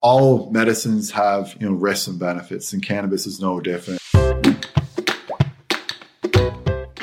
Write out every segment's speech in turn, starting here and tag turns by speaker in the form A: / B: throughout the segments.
A: all medicines have you know risks and benefits, and cannabis is no different.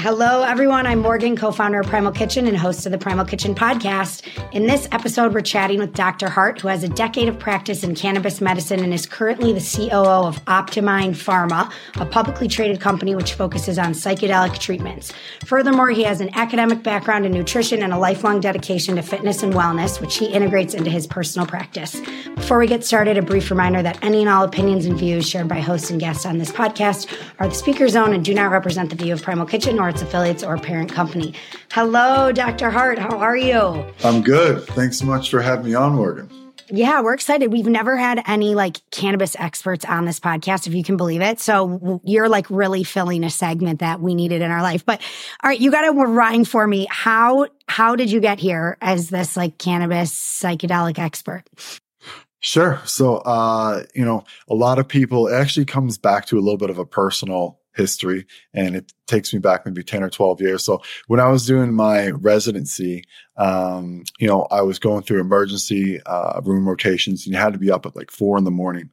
B: Hello, everyone. I'm Morgan, co founder of Primal Kitchen and host of the Primal Kitchen podcast. In this episode, we're chatting with Dr. Hart, who has a decade of practice in cannabis medicine and is currently the COO of Optimind Pharma, a publicly traded company which focuses on psychedelic treatments. Furthermore, he has an academic background in nutrition and a lifelong dedication to fitness and wellness, which he integrates into his personal practice. Before we get started, a brief reminder that any and all opinions and views shared by hosts and guests on this podcast are the speaker's own and do not represent the view of Primal Kitchen or its affiliates or parent company. Hello, Dr. Hart. How are you?
A: I'm good. Thanks so much for having me on, Morgan.
B: Yeah, we're excited. We've never had any like cannabis experts on this podcast, if you can believe it. So you're like really filling a segment that we needed in our life. But all right, you got to rhyme for me. How how did you get here as this like cannabis psychedelic expert?
A: Sure. So, uh, you know, a lot of people, it actually comes back to a little bit of a personal history and it takes me back maybe 10 or 12 years. So when I was doing my residency, um, you know, I was going through emergency uh, room rotations and you had to be up at like four in the morning.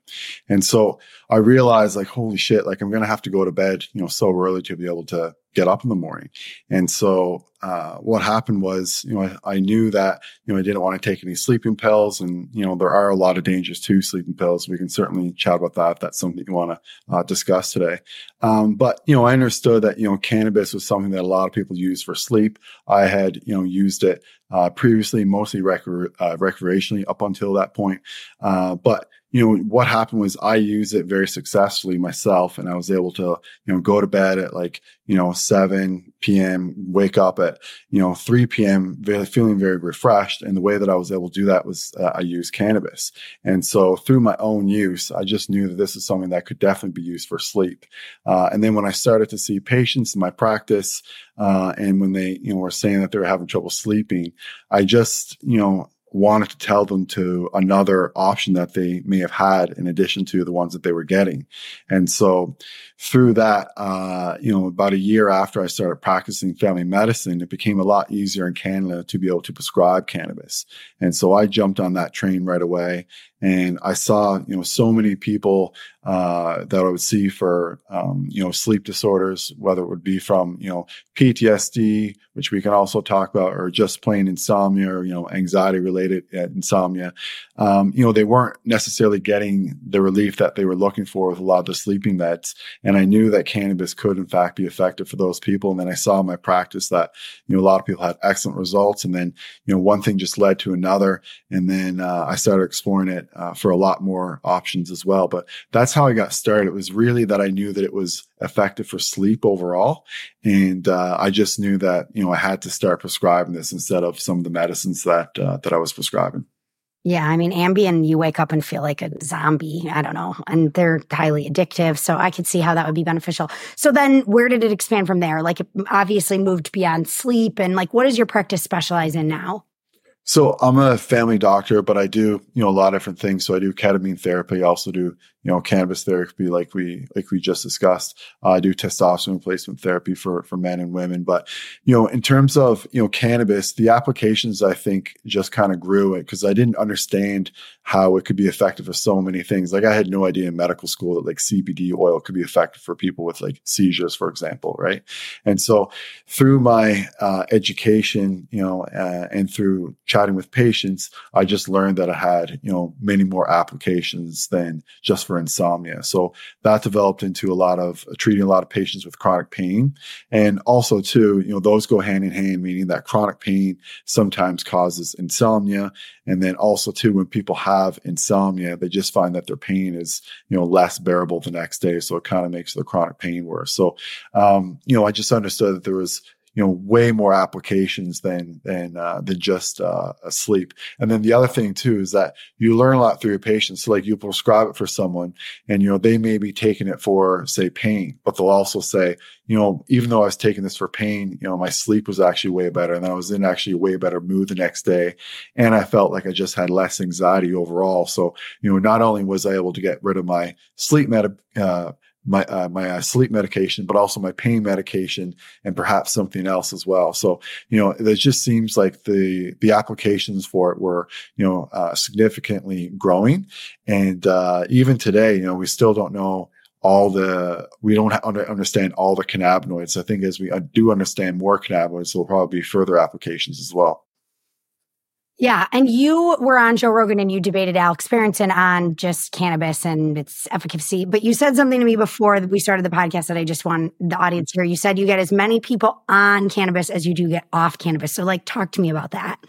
A: And so I realized like, holy shit, like I'm going to have to go to bed, you know, so early to be able to get up in the morning. And so, uh, what happened was, you know, I, I, knew that, you know, I didn't want to take any sleeping pills and, you know, there are a lot of dangers to sleeping pills. We can certainly chat about that if that's something you want to uh, discuss today. Um, but, you know, I understood that, you know, cannabis was something that a lot of people use for sleep. I had, you know, used it uh, previously, mostly uh, recreationally up until that point. Uh, but you know, what happened was I used it very successfully myself and I was able to, you know, go to bed at like, you know, 7 p.m., wake up at, you know, 3 p.m., feeling very refreshed. And the way that I was able to do that was uh, I used cannabis. And so through my own use, I just knew that this is something that could definitely be used for sleep. Uh, and then when I started to see patients in my practice, uh, and when they, you know, were saying that they were having trouble sleeping, I just, you know, wanted to tell them to another option that they may have had in addition to the ones that they were getting. And so through that, uh, you know, about a year after I started practicing family medicine, it became a lot easier in Canada to be able to prescribe cannabis. And so I jumped on that train right away and I saw, you know, so many people uh, that I would see for, um, you know, sleep disorders, whether it would be from, you know, PTSD, which we can also talk about, or just plain insomnia or, you know, anxiety related uh, insomnia. Um, you know, they weren't necessarily getting the relief that they were looking for with a lot of the sleeping meds. And I knew that cannabis could, in fact, be effective for those people. And then I saw in my practice that, you know, a lot of people had excellent results. And then, you know, one thing just led to another. And then uh, I started exploring it uh, for a lot more options as well. But that's how I got started. It was really that I knew that it was effective for sleep overall. And uh, I just knew that, you know, I had to start prescribing this instead of some of the medicines that, uh, that I was prescribing.
B: Yeah, I mean, Ambien, you wake up and feel like a zombie. I don't know. And they're highly addictive. So I could see how that would be beneficial. So then where did it expand from there? Like, it obviously moved beyond sleep. And like, what does your practice specialize in now?
A: So I'm a family doctor, but I do, you know, a lot of different things. So I do ketamine therapy. I also do, you know, cannabis therapy, like we, like we just discussed. Uh, I do testosterone replacement therapy for, for men and women. But, you know, in terms of, you know, cannabis, the applications I think just kind of grew it because I didn't understand how it could be effective for so many things. Like I had no idea in medical school that like CBD oil could be effective for people with like seizures, for example. Right. And so through my, uh, education, you know, uh, and through chatting with patients, I just learned that I had, you know, many more applications than just for insomnia. So that developed into a lot of uh, treating a lot of patients with chronic pain. And also too, you know, those go hand in hand, meaning that chronic pain sometimes causes insomnia. And then also too, when people have insomnia, they just find that their pain is, you know, less bearable the next day. So it kind of makes the chronic pain worse. So, um, you know, I just understood that there was, you know way more applications than than uh, than just uh, sleep. And then the other thing too is that you learn a lot through your patients. So like you prescribe it for someone, and you know they may be taking it for say pain, but they'll also say, you know, even though I was taking this for pain, you know, my sleep was actually way better, and I was in actually a way better mood the next day, and I felt like I just had less anxiety overall. So you know, not only was I able to get rid of my sleep med- uh, my uh, my uh, sleep medication, but also my pain medication, and perhaps something else as well. So you know, it just seems like the the applications for it were you know uh, significantly growing, and uh, even today, you know, we still don't know all the we don't understand all the cannabinoids. I think as we uh, do understand more cannabinoids, there'll probably be further applications as well.
B: Yeah. And you were on Joe Rogan and you debated Alex Berenson on just cannabis and its efficacy. But you said something to me before we started the podcast that I just want the audience here. You said you get as many people on cannabis as you do get off cannabis. So, like, talk to me about that.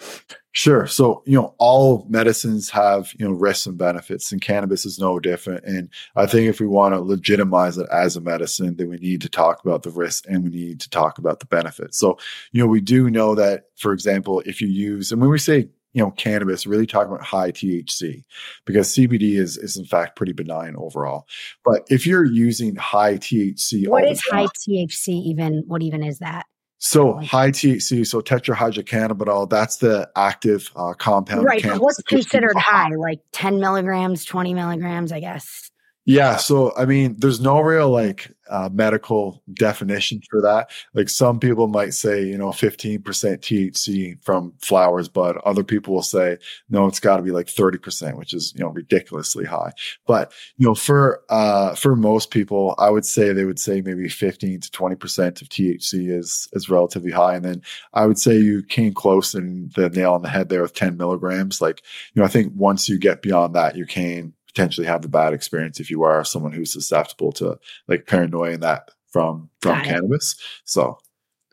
A: Sure. So, you know, all medicines have, you know, risks and benefits, and cannabis is no different. And I think if we want to legitimize it as a medicine, then we need to talk about the risks and we need to talk about the benefits. So, you know, we do know that, for example, if you use, and when we say, you know, cannabis, really talking about high THC because CBD is, is in fact pretty benign overall. But if you're using high THC,
B: what is time, high THC even? What even is that?
A: So high THC, so tetrahydrocannabinol, that's the active uh, compound.
B: Right. What's considered high? Like 10 milligrams, 20 milligrams, I guess.
A: Yeah. So, I mean, there's no real like uh, medical definition for that. Like some people might say, you know, 15% THC from flowers, but other people will say, no, it's got to be like 30%, which is, you know, ridiculously high. But, you know, for, uh, for most people, I would say they would say maybe 15 to 20% of THC is, is relatively high. And then I would say you came close and the nail on the head there with 10 milligrams. Like, you know, I think once you get beyond that, you can potentially have a bad experience if you are someone who's susceptible to like paranoia and that from from Got cannabis. It. So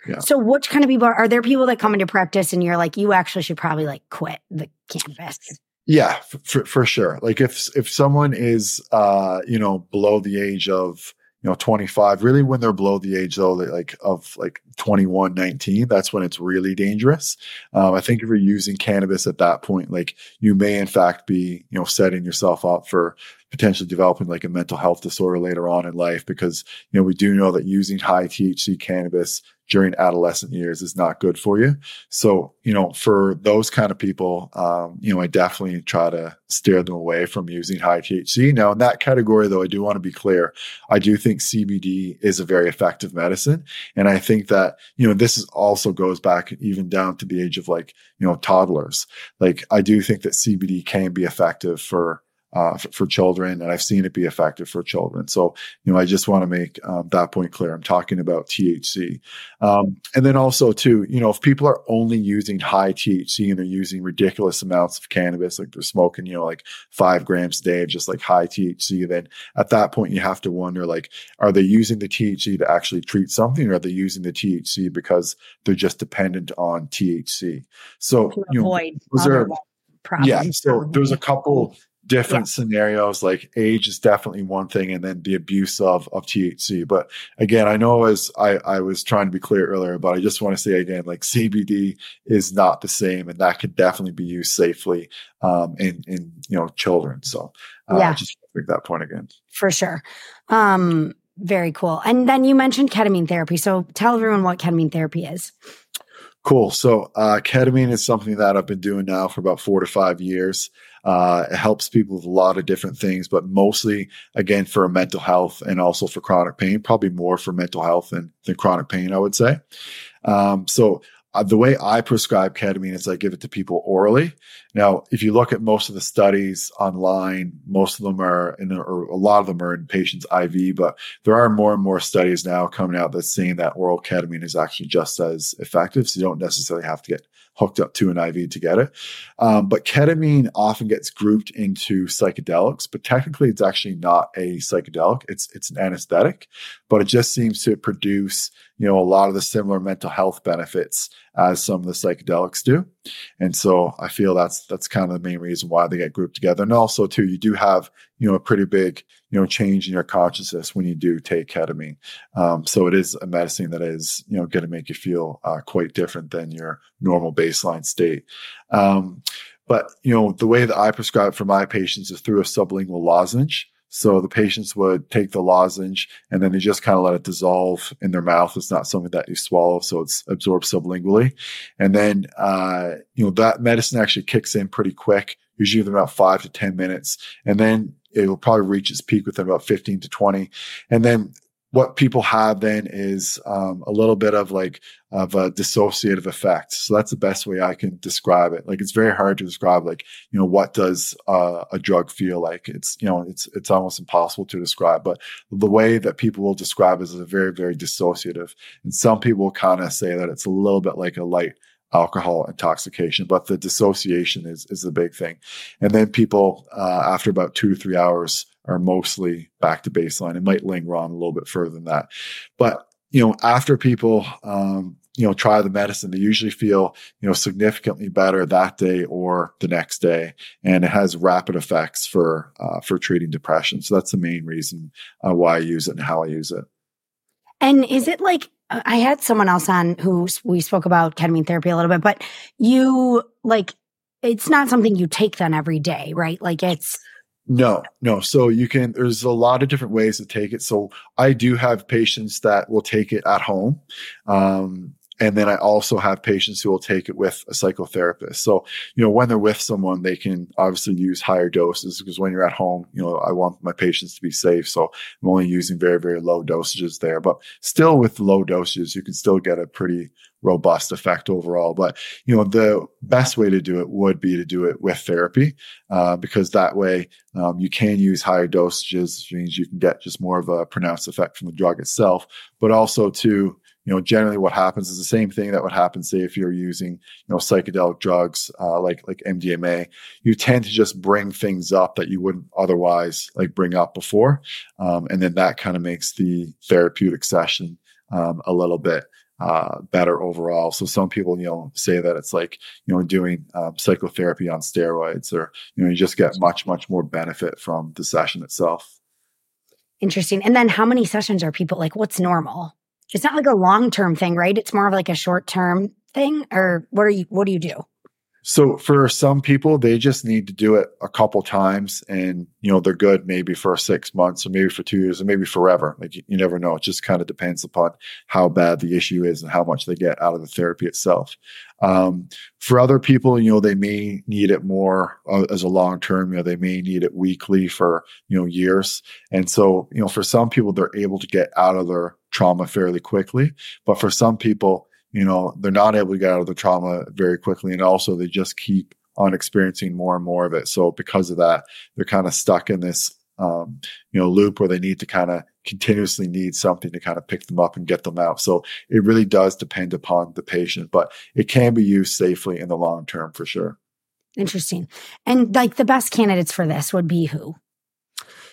B: yeah. So which kind of people are, are there people that come into practice and you're like, you actually should probably like quit the cannabis?
A: Yeah, for, for sure. Like if if someone is uh, you know, below the age of you know 25 really when they're below the age though like of like 21 19 that's when it's really dangerous. Um, i think if you're using cannabis at that point like you may in fact be you know setting yourself up for potentially developing like a mental health disorder later on in life because you know we do know that using high thc cannabis during adolescent years is not good for you. So, you know, for those kind of people, um, you know, I definitely try to steer them away from using high THC. Now, in that category, though, I do want to be clear. I do think CBD is a very effective medicine. And I think that, you know, this is also goes back even down to the age of like, you know, toddlers. Like, I do think that CBD can be effective for uh, for, for, children, and I've seen it be effective for children. So, you know, I just want to make um, that point clear. I'm talking about THC, um, and then also too, you know, if people are only using high THC and they're using ridiculous amounts of cannabis, like they're smoking, you know, like five grams a day of just like high THC, then at that point you have to wonder, like, are they using the THC to actually treat something, or are they using the THC because they're just dependent on THC? So, you know, there? Problems. Yeah, so there's a couple different yeah. scenarios like age is definitely one thing and then the abuse of of THC but again I know as I I was trying to be clear earlier but I just want to say again like CBD is not the same and that could definitely be used safely um in in you know children so uh, yeah. just make that point again
B: for sure um very cool and then you mentioned ketamine therapy so tell everyone what ketamine therapy is
A: Cool. So, uh, ketamine is something that I've been doing now for about four to five years. Uh, it helps people with a lot of different things, but mostly again for mental health and also for chronic pain, probably more for mental health than, than chronic pain, I would say. Um, so uh, the way I prescribe ketamine is I give it to people orally. Now, if you look at most of the studies online, most of them are in, or a lot of them are in patients IV, but there are more and more studies now coming out that's saying that oral ketamine is actually just as effective. So you don't necessarily have to get hooked up to an IV to get it. Um, but ketamine often gets grouped into psychedelics, but technically it's actually not a psychedelic. It's it's an anesthetic, but it just seems to produce you know a lot of the similar mental health benefits as some of the psychedelics do. And so I feel that's that's kind of the main reason why they get grouped together. And also too, you do have you know a pretty big you know change in your consciousness when you do take ketamine. Um, so it is a medicine that is you know going to make you feel uh, quite different than your normal baseline state. Um, but you know the way that I prescribe for my patients is through a sublingual lozenge. So the patients would take the lozenge and then they just kind of let it dissolve in their mouth. It's not something that you swallow, so it's absorbed sublingually. And then, uh, you know, that medicine actually kicks in pretty quick, usually within about five to 10 minutes. And then it will probably reach its peak within about 15 to 20. And then what people have then is um, a little bit of like of a dissociative effect. So that's the best way I can describe it. Like it's very hard to describe like, you know, what does uh, a drug feel like? It's, you know, it's, it's almost impossible to describe, but the way that people will describe is a very, very dissociative. And some people kind of say that it's a little bit like a light alcohol intoxication, but the dissociation is, is the big thing. And then people, uh, after about two to three hours are mostly back to baseline. It might linger on a little bit further than that. But, you know, after people, um, you know, try the medicine, they usually feel, you know, significantly better that day or the next day. And it has rapid effects for, uh, for treating depression. So that's the main reason uh, why I use it and how I use it.
B: And is it like, I had someone else on who we spoke about ketamine therapy a little bit, but you like, it's not something you take then every day, right? Like it's,
A: no, no. So you can, there's a lot of different ways to take it. So I do have patients that will take it at home. Um, and then I also have patients who will take it with a psychotherapist. So, you know, when they're with someone, they can obviously use higher doses because when you're at home, you know, I want my patients to be safe. So I'm only using very, very low dosages there, but still with low dosages, you can still get a pretty robust effect overall. But, you know, the best way to do it would be to do it with therapy, uh, because that way, um, you can use higher dosages, which means you can get just more of a pronounced effect from the drug itself, but also to, you know, generally what happens is the same thing that would happen, say, if you're using, you know, psychedelic drugs, uh, like, like MDMA, you tend to just bring things up that you wouldn't otherwise like bring up before. Um, and then that kind of makes the therapeutic session, um, a little bit, uh, better overall. So some people, you know, say that it's like, you know, doing um, psychotherapy on steroids or, you know, you just get much, much more benefit from the session itself.
B: Interesting. And then how many sessions are people like, what's normal? It's not like a long term thing, right? It's more of like a short term thing. Or what are you, what do you do?
A: So for some people, they just need to do it a couple times and, you know, they're good maybe for six months or maybe for two years or maybe forever. Like you, you, never know. It just kind of depends upon how bad the issue is and how much they get out of the therapy itself. Um, for other people, you know, they may need it more uh, as a long term, you know, they may need it weekly for, you know, years. And so, you know, for some people, they're able to get out of their trauma fairly quickly. But for some people, you know, they're not able to get out of the trauma very quickly. And also they just keep on experiencing more and more of it. So because of that, they're kind of stuck in this, um, you know, loop where they need to kind of continuously need something to kind of pick them up and get them out. So it really does depend upon the patient, but it can be used safely in the long term for sure.
B: Interesting. And like the best candidates for this would be who?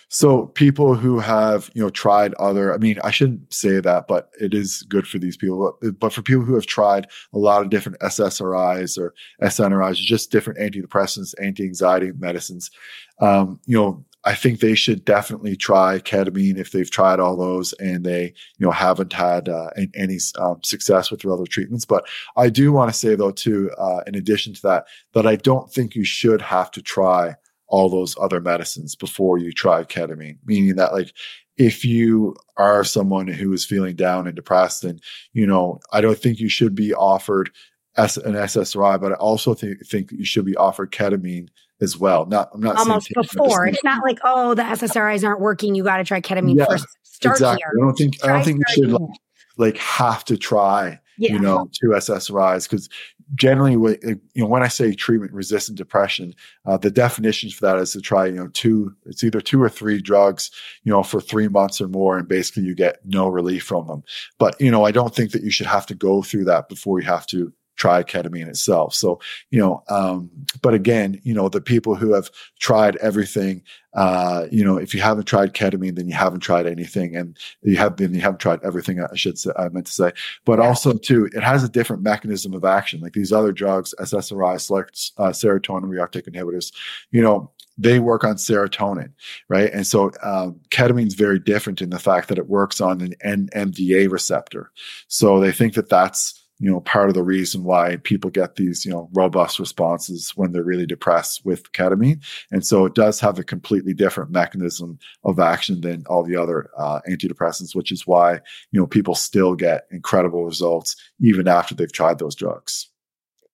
A: So people who have, you know, tried other, I mean, I shouldn't say that, but it is good for these people. But, for people who have tried a lot of different SSRIs or SNRIs, just different antidepressants, anti-anxiety medicines, um, you know, I think they should definitely try ketamine if they've tried all those and they, you know, haven't had uh, any um, success with their other treatments. But I do want to say though, too, uh, in addition to that, that I don't think you should have to try all those other medicines before you try ketamine, meaning that like if you are someone who is feeling down and depressed and you know i don't think you should be offered S- an ssri but i also think, think you should be offered ketamine as well. Not i'm not
B: almost before. it's not like oh the ssris aren't working. You got to try ketamine yeah, first. Start
A: exactly.
B: here.
A: I don't think try i don't think you should like, like have to try yeah. you know two ssris because generally, you know, when I say treatment resistant depression, uh, the definitions for that is to try, you know, two, it's either two or three drugs, you know, for three months or more, and basically you get no relief from them. But, you know, I don't think that you should have to go through that before you have to try ketamine itself. So, you know, um, but again, you know, the people who have tried everything, uh, you know, if you haven't tried ketamine, then you haven't tried anything, and you have been, you haven't tried everything. I should say, I meant to say, but also too, it has a different mechanism of action. Like these other drugs, SSRI, select uh, serotonin reuptake inhibitors, you know, they work on serotonin, right? And so um, ketamine is very different in the fact that it works on an NMDA receptor. So they think that that's you know, part of the reason why people get these, you know, robust responses when they're really depressed with ketamine. And so it does have a completely different mechanism of action than all the other uh, antidepressants, which is why, you know, people still get incredible results even after they've tried those drugs.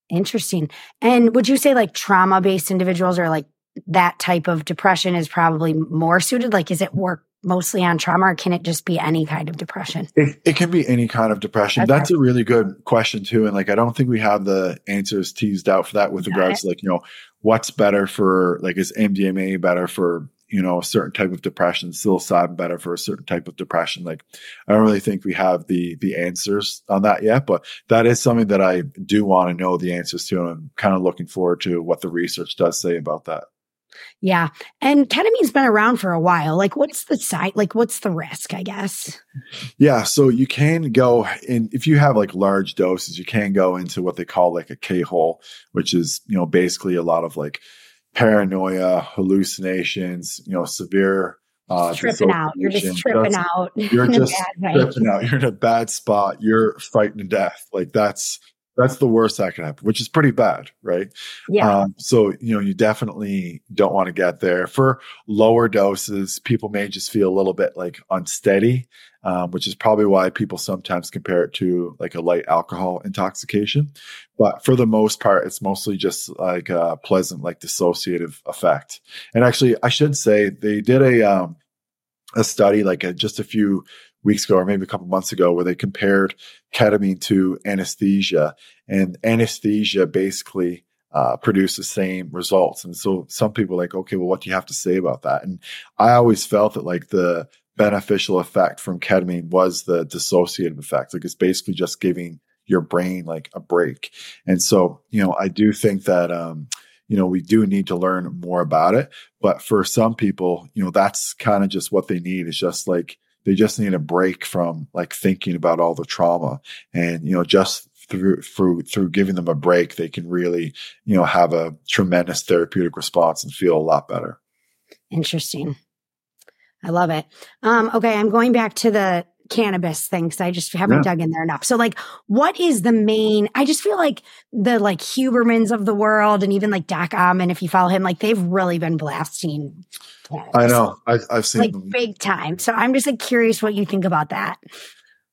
B: Interesting. And would you say like trauma based individuals or like that type of depression is probably more suited? Like, is it work mostly on trauma or can it just be any kind of depression?
A: It, it can be any kind of depression. Okay. That's a really good question too. And like, I don't think we have the answers teased out for that with Got regards it. to like, you know, what's better for like, is MDMA better for, you know, a certain type of depression, psilocybin better for a certain type of depression. Like, I don't really think we have the, the answers on that yet, but that is something that I do want to know the answers to. And I'm kind of looking forward to what the research does say about that.
B: Yeah. And ketamine's been around for a while. Like what's the side like what's the risk, I guess?
A: Yeah, so you can go in if you have like large doses, you can go into what they call like a K-hole, which is, you know, basically a lot of like paranoia, hallucinations, you know, severe
B: uh, tripping out. You're just tripping just, out.
A: You're just tripping out. You're in a bad spot. You're frightened to death. Like that's that's the worst that can happen, which is pretty bad, right?
B: Yeah. Um,
A: so, you know, you definitely don't want to get there. For lower doses, people may just feel a little bit like unsteady, um, which is probably why people sometimes compare it to like a light alcohol intoxication. But for the most part, it's mostly just like a pleasant, like dissociative effect. And actually, I should say they did a, um, a study like a, just a few weeks ago or maybe a couple months ago where they compared ketamine to anesthesia and anesthesia basically uh, produce the same results. And so some people like, okay, well, what do you have to say about that? And I always felt that like the beneficial effect from ketamine was the dissociative effect. Like it's basically just giving your brain like a break. And so, you know, I do think that, um, you know, we do need to learn more about it. But for some people, you know, that's kind of just what they need. It's just like they just need a break from like thinking about all the trauma and, you know, just through through through giving them a break, they can really, you know, have a tremendous therapeutic response and feel a lot better.
B: Interesting. I love it. Um, okay, I'm going back to the cannabis thing because I just haven't yeah. dug in there enough. So, like, what is the main? I just feel like the like Hubermans of the world, and even like Doc Amen, if you follow him, like they've really been blasting.
A: Cannabis. I know. I, have seen
B: like them. big time. So I'm just like curious what you think about that.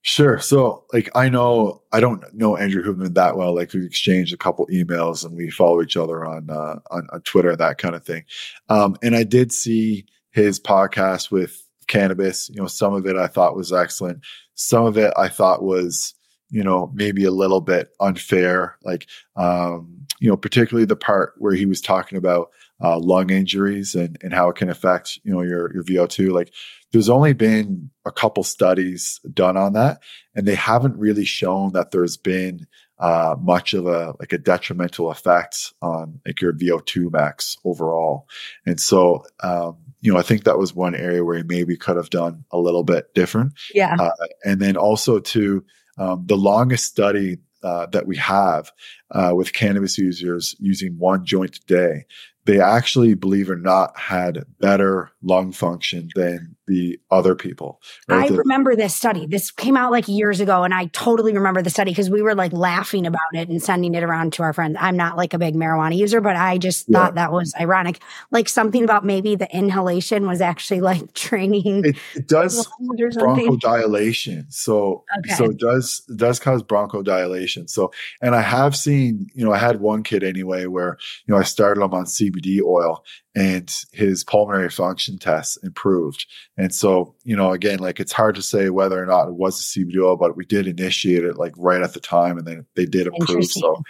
A: Sure. So, like, I know I don't know Andrew Huberman that well. Like, we've exchanged a couple emails and we follow each other on uh, on, on Twitter, that kind of thing. Um, and I did see his podcast with cannabis. You know, some of it I thought was excellent. Some of it I thought was, you know, maybe a little bit unfair. Like, um, you know, particularly the part where he was talking about uh, lung injuries and, and how it can affect, you know, your, your VO2. Like, there's only been a couple studies done on that, and they haven't really shown that there's been uh, much of a like a detrimental effect on like your VO2 max overall. And so, um, you know, I think that was one area where he maybe could have done a little bit different.
B: Yeah. Uh,
A: and then also to um, the longest study uh, that we have uh, with cannabis users using one joint a day they actually, believe it or not, had better lung function than the other people.
B: Right? I the, remember this study. This came out like years ago, and I totally remember the study because we were like laughing about it and sending it around to our friends. I'm not like a big marijuana user, but I just yeah. thought that was ironic. Like something about maybe the inhalation was actually like training.
A: It, it does bronchodilation. So, okay. so it does it does cause bronchodilation. So, and I have seen, you know, I had one kid anyway where you know I started him on CBD oil and his pulmonary function tests improved. And so, you know, again, like it's hard to say whether or not it was a CBD oil, but we did initiate it like right at the time and then they did improve. So,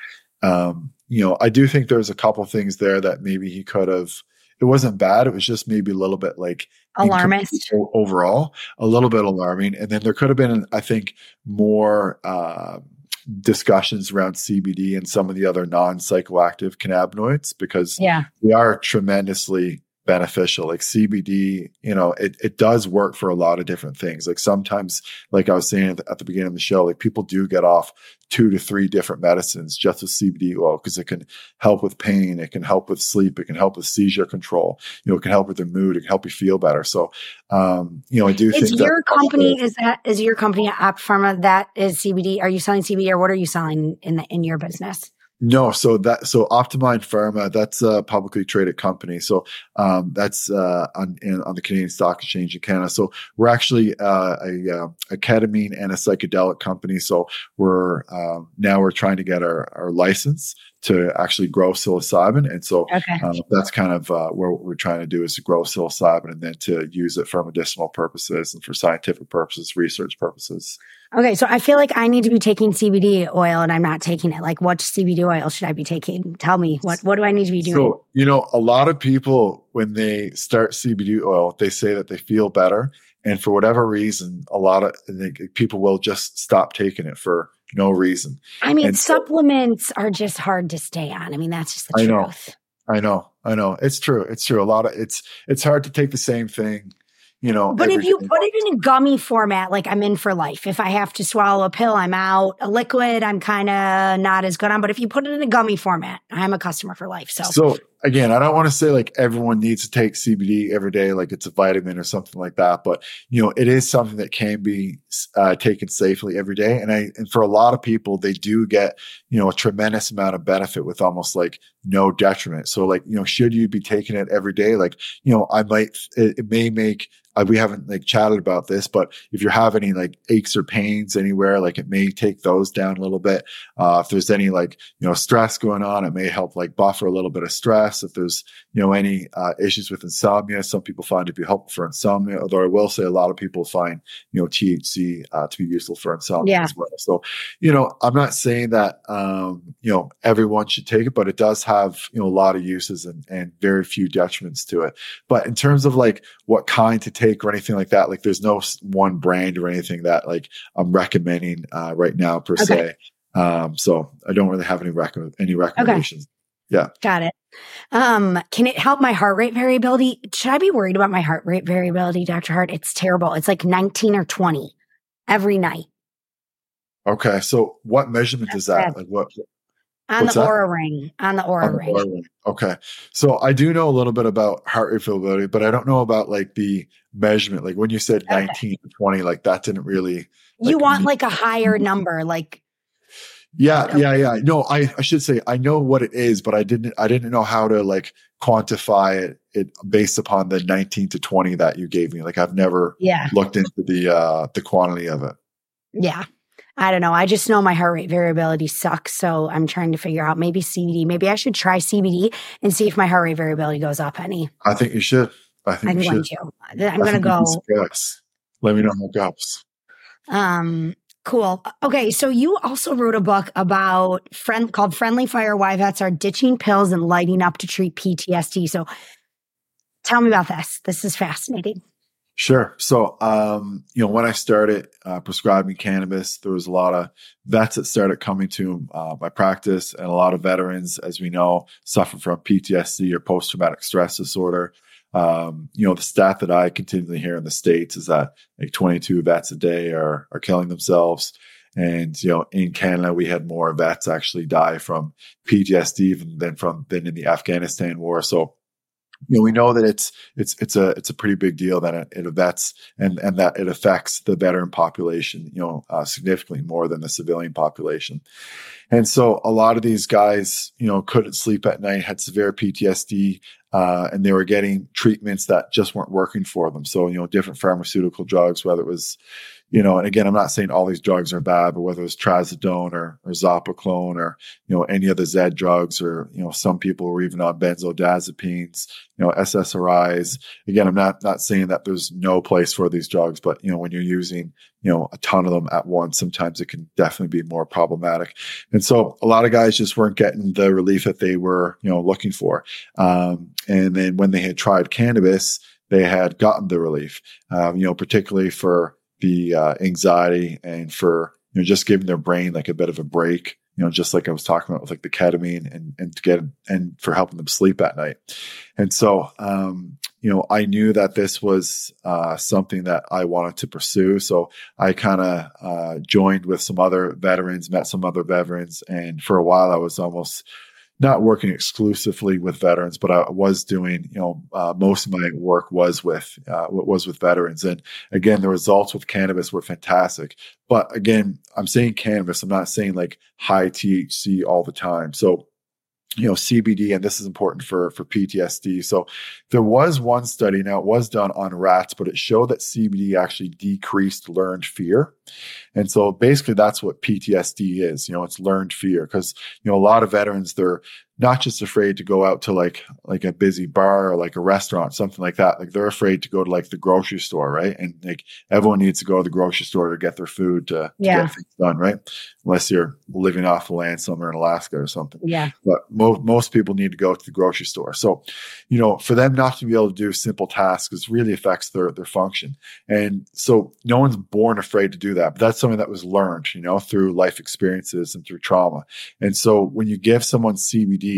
A: um, you know, I do think there's a couple things there that maybe he could have. It wasn't bad. It was just maybe a little bit like
B: alarmist
A: overall, a little bit alarming. And then there could have been, I think, more, uh, discussions around CBD and some of the other non psychoactive cannabinoids because
B: yeah.
A: we are tremendously beneficial. Like CBD, you know, it, it does work for a lot of different things. Like sometimes, like I was saying at the, at the beginning of the show, like people do get off two to three different medicines just with CBD oil because it can help with pain, it can help with sleep, it can help with seizure control, you know, it can help with the mood, it can help you feel better. So, um, you know, I do
B: is
A: think
B: your company is that is your company App Pharma that is CBD? Are you selling CBD or what are you selling in the in your business?
A: No, so that so Optimind Pharma, that's a publicly traded company. So um, that's uh, on in, on the Canadian Stock Exchange in Canada. So we're actually uh, a, uh, a ketamine and a psychedelic company. So we're um, now we're trying to get our, our license to actually grow psilocybin. And so
B: Okay.
A: um, that's kind of uh, where what we're trying to do is to grow psilocybin and then to use it for medicinal purposes and for scientific purposes, research purposes.
B: Okay. So I feel like I need to be taking CBD oil and I'm not taking it. Like, what CBD oil should I be taking? Tell me what what do I need to be doing?
A: So, you know, a lot of people, when they start CBD oil, they say that they feel better. And for whatever reason, a lot of people will just stop taking it for no reason.
B: I mean,
A: and so-
B: supplements are just hard to stay on. I mean, that's just the
A: I know.
B: truth.
A: I know, I know. It's true. It's true. A lot of it's it's hard to take the same thing, you know.
B: But if you
A: day.
B: put it in a gummy format, like I'm in for life. If I have to swallow a pill, I'm out. A liquid, I'm kind of not as good on. But if you put it in a gummy format, I'm a customer for life. So,
A: So again, I don't want to say like everyone needs to take CBD every day, like it's a vitamin or something like that. But you know, it is something that can be uh, taken safely every day. And I, and for a lot of people, they do get you know a tremendous amount of benefit with almost like no detriment. So like you know, should you be taking it every day? Like you know, I might it, it may make uh, we haven't like chatted about this, but if you have any like aches or pains anywhere, like it may take those down a little bit. Uh, if there's any like you know stress going on, it may help like buffer a little bit of stress. If there's you know any uh, issues with insomnia, some people find it to be helpful for insomnia. Although I will say a lot of people find you know THC uh, to be useful for insomnia
B: Yeah.
A: as well. So you know I'm not saying that um, you know everyone should take it, but it does have you know a lot of uses and, and very few detriments to it. But in terms of like what kind to take or anything like that, like there's no one brand or anything that like I'm recommending uh, right now per
B: Okay.
A: se. Um, so I don't really have any rec- any recommendations.
B: Got it. Um, can it help my heart rate variability? Should I be worried about my heart rate variability, Dr. Hart? It's terrible. It's like 19 or 20 every night
A: Okay, so what measurement is that?
B: That's
A: Like what?
B: on the
A: that?
B: Oura ring. On the Oura
A: on the
B: ring.
A: Ring. Okay, so I do know a little bit about heart rate variability, but I don't know about like the measurement. Like when you said
B: Okay.
A: 19 to 20, like that didn't really.
B: you want like a higher number, like
A: Yeah, yeah, yeah. No, I, I should say I know what it is, but I didn't I didn't know how to like quantify it, it based upon the 19 to 20 that you gave me. Like I've never
B: yeah,
A: looked into the uh the quantity of it.
B: yeah. I don't know. I just know my heart rate variability sucks. So I'm trying to figure out maybe CBD. Maybe I should try CBD and see if my heart rate variability goes up any.
A: I think you should. I think
B: I'm
A: you
B: going
A: should.
B: to. I'm going to
A: think you'd be
B: go.
A: Let me know how it goes.
B: Um, cool. Okay, so you also wrote a book about friend called Friendly Fire: Why Vets Are Ditching Pills and Lighting Up to Treat PTSD. So, tell me about this. This is fascinating.
A: Sure. So, um, you know, when I started uh, prescribing cannabis, there was a lot of vets that started coming to uh, my practice, and a lot of veterans, as we know, suffer from PTSD or post traumatic stress disorder. Um, you know, the stat that I continually hear in the states is that like 22 vets a day are are killing themselves. And you know, in Canada, we had more vets actually die from PTSD even than from than in the Afghanistan war. So, you know, we know that it's it's it's a it's a pretty big deal that it, affects and and that it affects the veteran population, you know, uh, significantly more than the civilian population. And so, a lot of these guys, you know, couldn't sleep at night, had severe PTSD, uh, and they were getting treatments that just weren't working for them. So, you know, different pharmaceutical drugs, whether it was you know, and again, I'm not saying all these drugs are bad, but whether it's trazodone or, or zopiclone or, you know, any other Z drugs or, you know, some people were even on benzodiazepines, you know, SSRIs. Again, I'm not, not saying that there's no place for these drugs, but, you know, when you're using, you know, a ton of them at once, sometimes it can definitely be more problematic. And so a lot of guys just weren't getting the relief that they were, you know, looking for. Um, and then when they had tried cannabis, they had gotten the relief, um, you know, particularly for, the uh, anxiety and for you know just giving their brain like a bit of a break you know just like i was talking about with like the ketamine and and to get and for helping them sleep at night. And so um you know i knew that this was uh something that i wanted to pursue. So i kind of uh joined with some other veterans met some other veterans and for a while i was almost not working exclusively with veterans, but I was doing, you know, uh, most of my work was with uh, was with veterans. And again, the results with cannabis were fantastic. But again, I'm saying cannabis. I'm not saying like high THC all the time. So you know CBD, and this is important for for PTSD. So there was one study. Now it was done on rats, but it showed that CBD actually decreased learned fear. And so basically, that's what PTSD is. You know, it's learned fear because you know a lot of veterans they're not just afraid to go out to like like a busy bar or like a restaurant, something like that. Like they're afraid to go to like the grocery store, right? And like everyone needs to go to the grocery store to get their food to,
B: yeah.
A: to get things done, right? Unless you're living off the land somewhere in Alaska or something.
B: Yeah.
A: But most most people need to go to the grocery store. So, you know, for them not to be able to do simple tasks really affects their their function. And so no one's born afraid to do that. But that's something that was learned, you know, through life experiences and through trauma. And so when you give someone CBD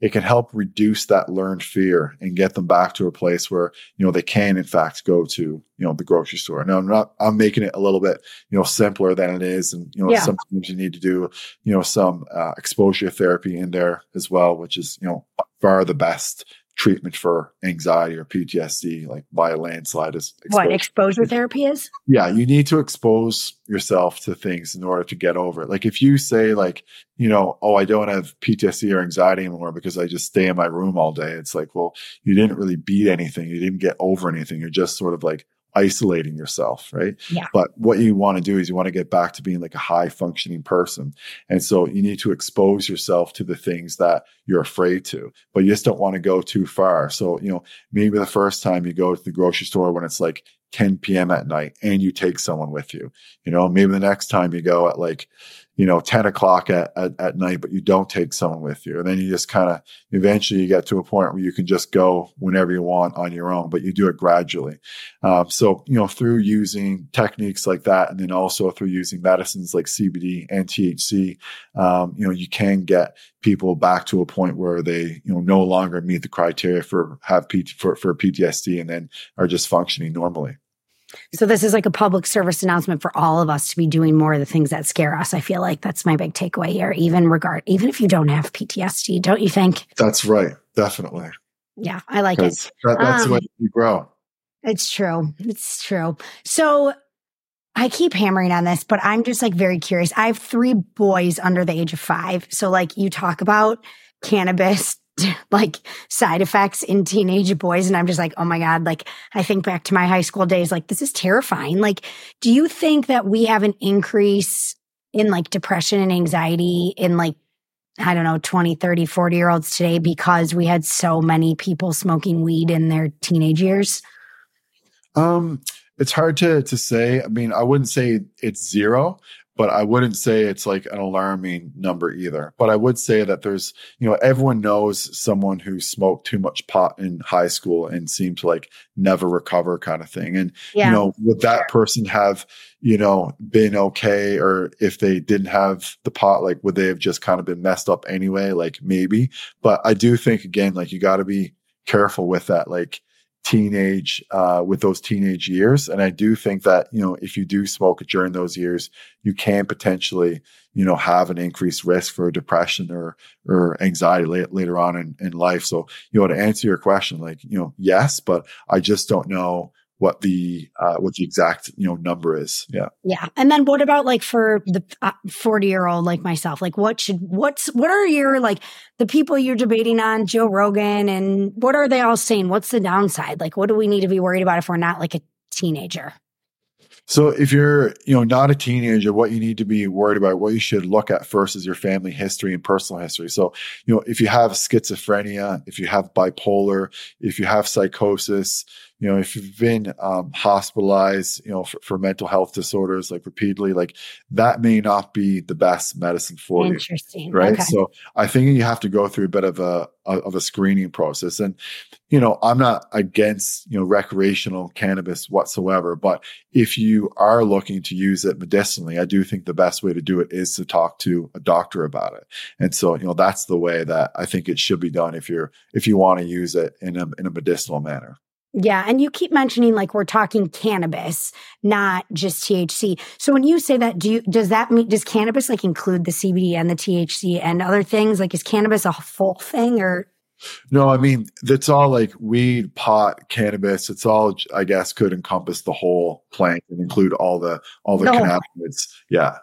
A: it can help reduce that learned fear and get them back to a place where, you know, they can in fact go to, you know, the grocery store. Now I'm not, I'm making it a little bit, you know, simpler than it is. And, you know, yeah. sometimes you need to do, you know, some uh, exposure therapy in there as well, which is, you know, far the best treatment for anxiety or PTSD, like by a landslide, is
B: exposure. what exposure therapy is.
A: Yeah, you need to expose yourself to things in order to get over it. Like if you say, like, you know, oh, I don't have PTSD or anxiety anymore because I just stay in my room all day. It's like, well, you didn't really beat anything. You didn't get over anything. You're just sort of like isolating yourself, right?
B: Yeah.
A: But what you want to do is you want to get back to being like a high functioning person. And so you need to expose yourself to the things that you're afraid to, but you just don't want to go too far. So, you know, maybe the first time you go to the grocery store when it's like 10 p.m. at night and you take someone with you, you know, maybe the next time you go at like, you know, 10 o'clock at, at, at night, but you don't take someone with you. And then you just kind of eventually you get to a point where you can just go whenever you want on your own, but you do it gradually. Um, so, you know, through using techniques like that, and then also through using medicines like CBD and THC, um, you know, you can get people back to a point where they, you know, no longer meet the criteria for have P- for, for PTSD and then are just functioning normally.
B: So this is like a public service announcement for all of us to be doing more of the things that scare us. I feel like that's my big takeaway here. Even regard, even if you don't have PTSD, don't you think?
A: That's right. Definitely.
B: Yeah, I like it.
A: That, that's um, the way um, you grow.
B: It's true. It's true. So I keep hammering on this, but I'm just like very curious. I have three boys under the age of five. So like you talk about cannabis like side effects in teenage boys. And I'm just like, oh my God, like I think back to my high school days, like this is terrifying. Like, do you think that we have an increase in like depression and anxiety in like, I don't know, 20, 30, 40 year olds today because we had so many people smoking weed in their teenage years?
A: Um, it's hard to to say. I mean, I wouldn't say it's zero, but I wouldn't say it's like an alarming number either. But I would say that there's, you know, everyone knows someone who smoked too much pot in high school and seemed to like never recover kind of thing. And, yeah. you know, would that person have, you know, been okay? Or if they didn't have the pot, like, would they have just kind of been messed up anyway? Like, maybe. But I do think, again, like, you got to be careful with that. Like, teenage uh, with those teenage years. And i do think that you know if you do smoke during those years you can potentially you know have an increased risk for depression or or anxiety later, later on in, in life. So you know to answer your question like you know yes but i just don't know what the uh, what the exact you know number is. Yeah.
B: Yeah. And then what about like for the 40 uh, year old like myself? Like what should what's what are your like the people you're debating on Joe Rogan and what are they all saying? What's the downside? Like what do we need to be worried about if we're not like a teenager?
A: So if you're, you know, not a teenager, what you need to be worried about, what you should look at first is your family history and personal history. So, you know, if you have schizophrenia, if you have bipolar, if you have psychosis, you know, if you've been um, hospitalized, you know, for, for, mental health disorders like repeatedly, like that may not be the best medicine for
B: Interesting.
A: you. Right. Okay. So I think you have to go through a bit of a, a, of a screening process. And, you know, I'm not against, you know, recreational cannabis whatsoever, but if you are looking to use it medicinally, I do think the best way to do it is to talk to a doctor about it. And so, you know, that's the way that I think it should be done if you're, if you want to use it in a, in a medicinal manner.
B: Yeah. And you keep mentioning like we're talking cannabis, not just THC. So when you say that, do you, does that mean, does cannabis like include the CBD and the THC and other things? Like is cannabis a full thing or?
A: No, I mean, it's all like weed, pot, cannabis. It's all, I guess, could encompass the whole plant and include all the, all the no. cannabinoids. Yeah.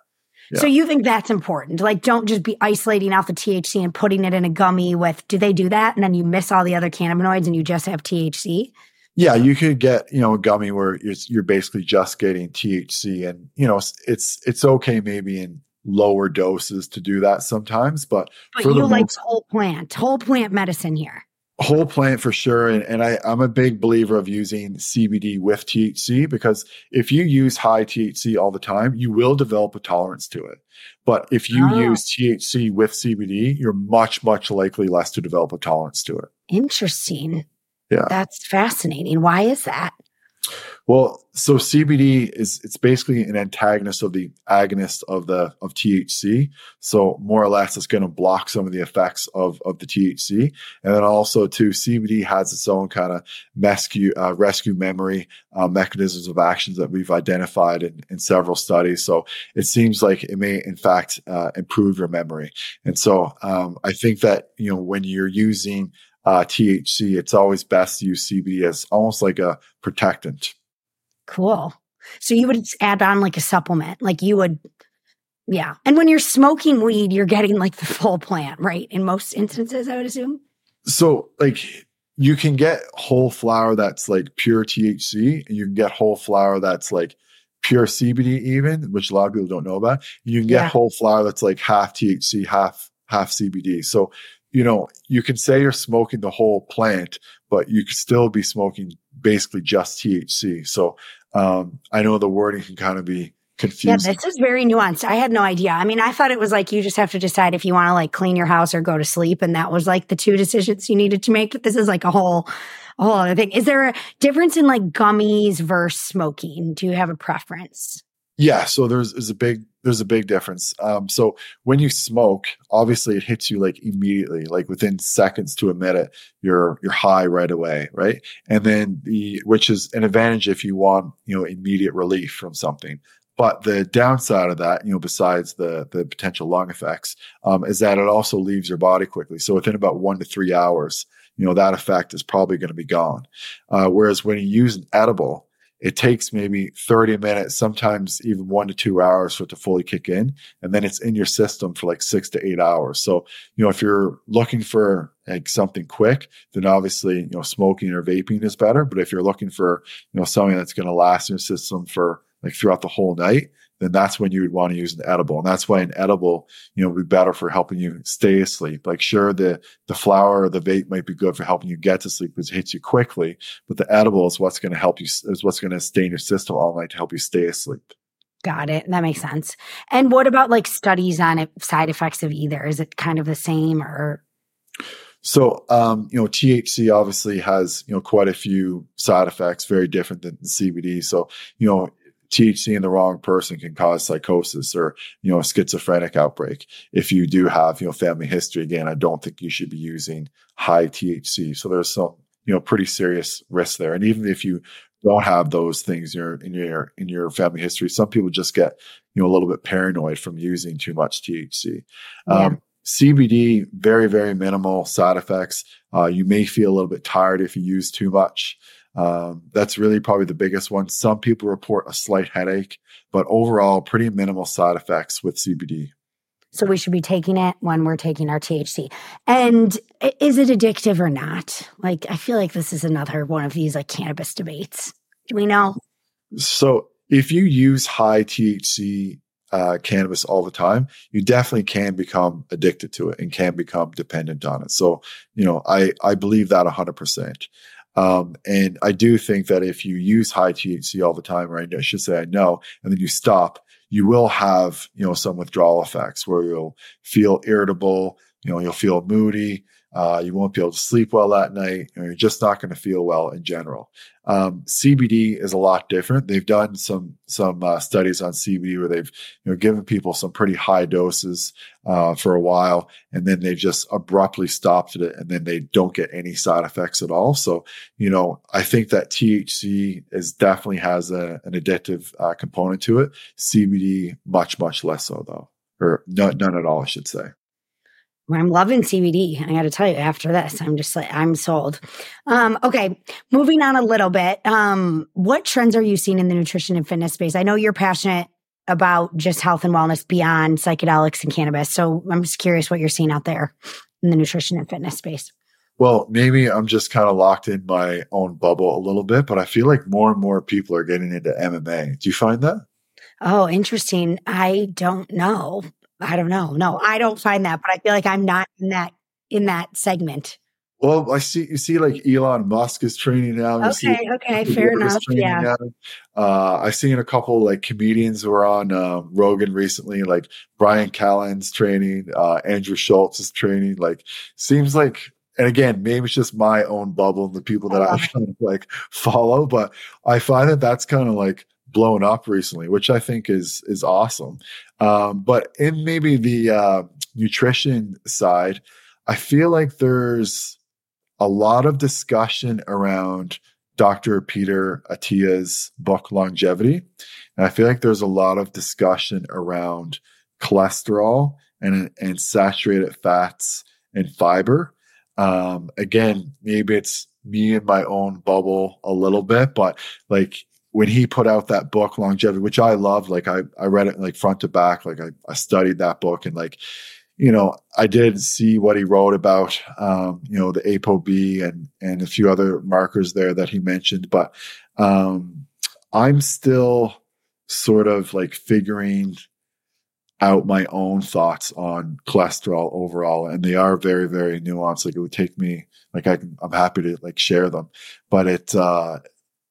A: Yeah.
B: So you think that's important? Like, don't just be isolating out the THC and putting it in a gummy with. Do they do that, and then you miss all the other cannabinoids and you just have THC?
A: Yeah, you could get you know a gummy where you're, you're basically just getting THC, and you know it's it's, okay maybe in lower doses to do that sometimes, but
B: But
A: for
B: you like
A: most-
B: whole plant, whole plant medicine here.
A: whole plant for sure and, and I, i'm a big believer of using cbd with thc because if you use high thc all the time you will develop a tolerance to it but if you
B: Oh.
A: use thc with cbd you're much much likely less to develop a tolerance to it
B: Interesting.
A: Yeah.
B: That's fascinating. Why is that?
A: well so cbd is it's basically an antagonist of the agonist of the of thc so more or less it's going to block some of the effects of of the thc and then also too cbd has its own kind of rescue uh, rescue memory uh, mechanisms of actions that we've identified in, in several studies so it seems like it may in fact uh, improve your memory and so um, i think that you know when you're using uh, THC, it's always best to use CBD as almost like a protectant.
B: Cool. So you would add on like a supplement, like you would, yeah. And when you're smoking weed, you're getting like the full plant, right? In most instances, I would assume.
A: So, like, you can get whole flower that's like pure THC, and you can get whole flower that's like pure CBD, even, which a lot of people don't know about. You can get
B: Yeah.
A: whole flower that's like half THC, half half CBD. So, you know, you can say you're smoking the whole plant, but you could still be smoking basically just THC. So, um, I know the wording can kind of be confusing.
B: Yeah, this is very nuanced. I had no idea. I mean, I thought it was like you just have to decide if you want to like clean your house or go to sleep, and that was like the two decisions you needed to make. But this is like a whole, a whole other thing. Is there a difference in like gummies versus smoking? Do you have a preference?
A: Yeah, so there's, there's a big there's a big difference. Um, so when you smoke, obviously it hits you like immediately, like within seconds to a minute, you're you're high right away, right? And then the which is an advantage if you want you know immediate relief from something. But the downside of that, you know, besides the the potential lung effects, um, is that it also leaves your body quickly. So within about one to three hours, you know, that effect is probably going to be gone. Uh, whereas when you use an edible, it takes maybe 30 minutes, sometimes even one to two hours for it to fully kick in. And then it's in your system for like six to eight hours. So, you know, if you're looking for like something quick, then obviously, you know, smoking or vaping is better. But if you're looking for, you know, something that's going to last in your system for like throughout the whole night, then that's when you would want to use an edible. And that's why an edible, you know, would be better for helping you stay asleep. Like sure, the, the flower or the vape might be good for helping you get to sleep because it hits you quickly, but the edible is what's going to help you, is what's going to stay in your system all night to help you stay asleep.
B: Got it. That makes sense. And what about like studies on it, side effects of either? Is it kind of the same or?
A: So, um, you know, THC obviously has, you know, quite a few side effects, very different than CBD. So, you know, THC in the wrong person can cause psychosis or, you know, a schizophrenic outbreak. If you do have, you know, family history, again, I don't think you should be using high THC. So there's some, you know, pretty serious risks there. And even if you don't have those things in your, in your, in your family history, some people just get, you know, a little bit paranoid from using too much THC.
B: Yeah.
A: Um, CBD, very, very minimal side effects. Uh, you may feel a little bit tired if you use too much. Um, that's really probably the biggest one. Some people report a slight headache, but overall, pretty minimal side effects with CBD.
B: So we should be taking it when we're taking our THC. And is it addictive or not? Like, I feel like this is another one of these like cannabis debates. Do we know?
A: So if you use high THC uh, cannabis all the time, you definitely can become addicted to it and can become dependent on it. So, you know, I, I believe that 100%. Um, and I do think that if you use high THC all the time, or I should say I know, and then you stop, you will have, you know, some withdrawal effects where you'll feel irritable, you know, you'll feel moody, uh, you won't be able to sleep well that night, or you're just not going to feel well in general. Um, CBD is a lot different. They've done some some uh, studies on CBD where they've you know given people some pretty high doses uh, for a while, and then they've just abruptly stopped it, and then they don't get any side effects at all. So you know, I think that THC is definitely has a, an addictive uh, component to it. CBD much much less so though, or none, none at all, I should say.
B: I'm loving CBD. I got to tell you, after this, I'm just like, I'm sold. Um, okay, moving on a little bit. Um, what trends are you seeing in the nutrition and fitness space? I know you're passionate about just health and wellness beyond psychedelics and cannabis. So I'm just curious what you're seeing out there in the nutrition and fitness space.
A: Well, maybe I'm just kind of locked in my own bubble a little bit, but I feel like more and more people are getting into MMA. Do you find that?
B: Oh, interesting. I don't know. I don't know. No, I don't find that, but I feel like I'm not in that in that segment.
A: Well, I see you see like Elon Musk is training now. You
B: okay, okay, fair enough. Yeah.
A: Uh, I've seen a couple like comedians who are on uh, Rogan recently, like Bryan Callen's training, uh, Andrew Schulz is training. Like, seems like, and again, maybe it's just my own bubble and the people that I'm trying to like follow, but I find that that's kind of like blown up recently, which I think is is awesome. Um, but in maybe the uh, nutrition side, I feel like there's a lot of discussion around Dr. Peter Attia's book Longevity. And I feel like there's a lot of discussion around cholesterol and, and saturated fats and fiber. Um, again, maybe it's me in my own bubble a little bit, but like when he put out that book longevity which i love like i i read it like front to back like i, I studied that book and like you know i did see what he wrote about um you know the apob and and a few other markers there that he mentioned but um i'm still sort of like figuring out my own thoughts on cholesterol overall and they are very very nuanced like it would take me like I, i'm happy to like share them but it uh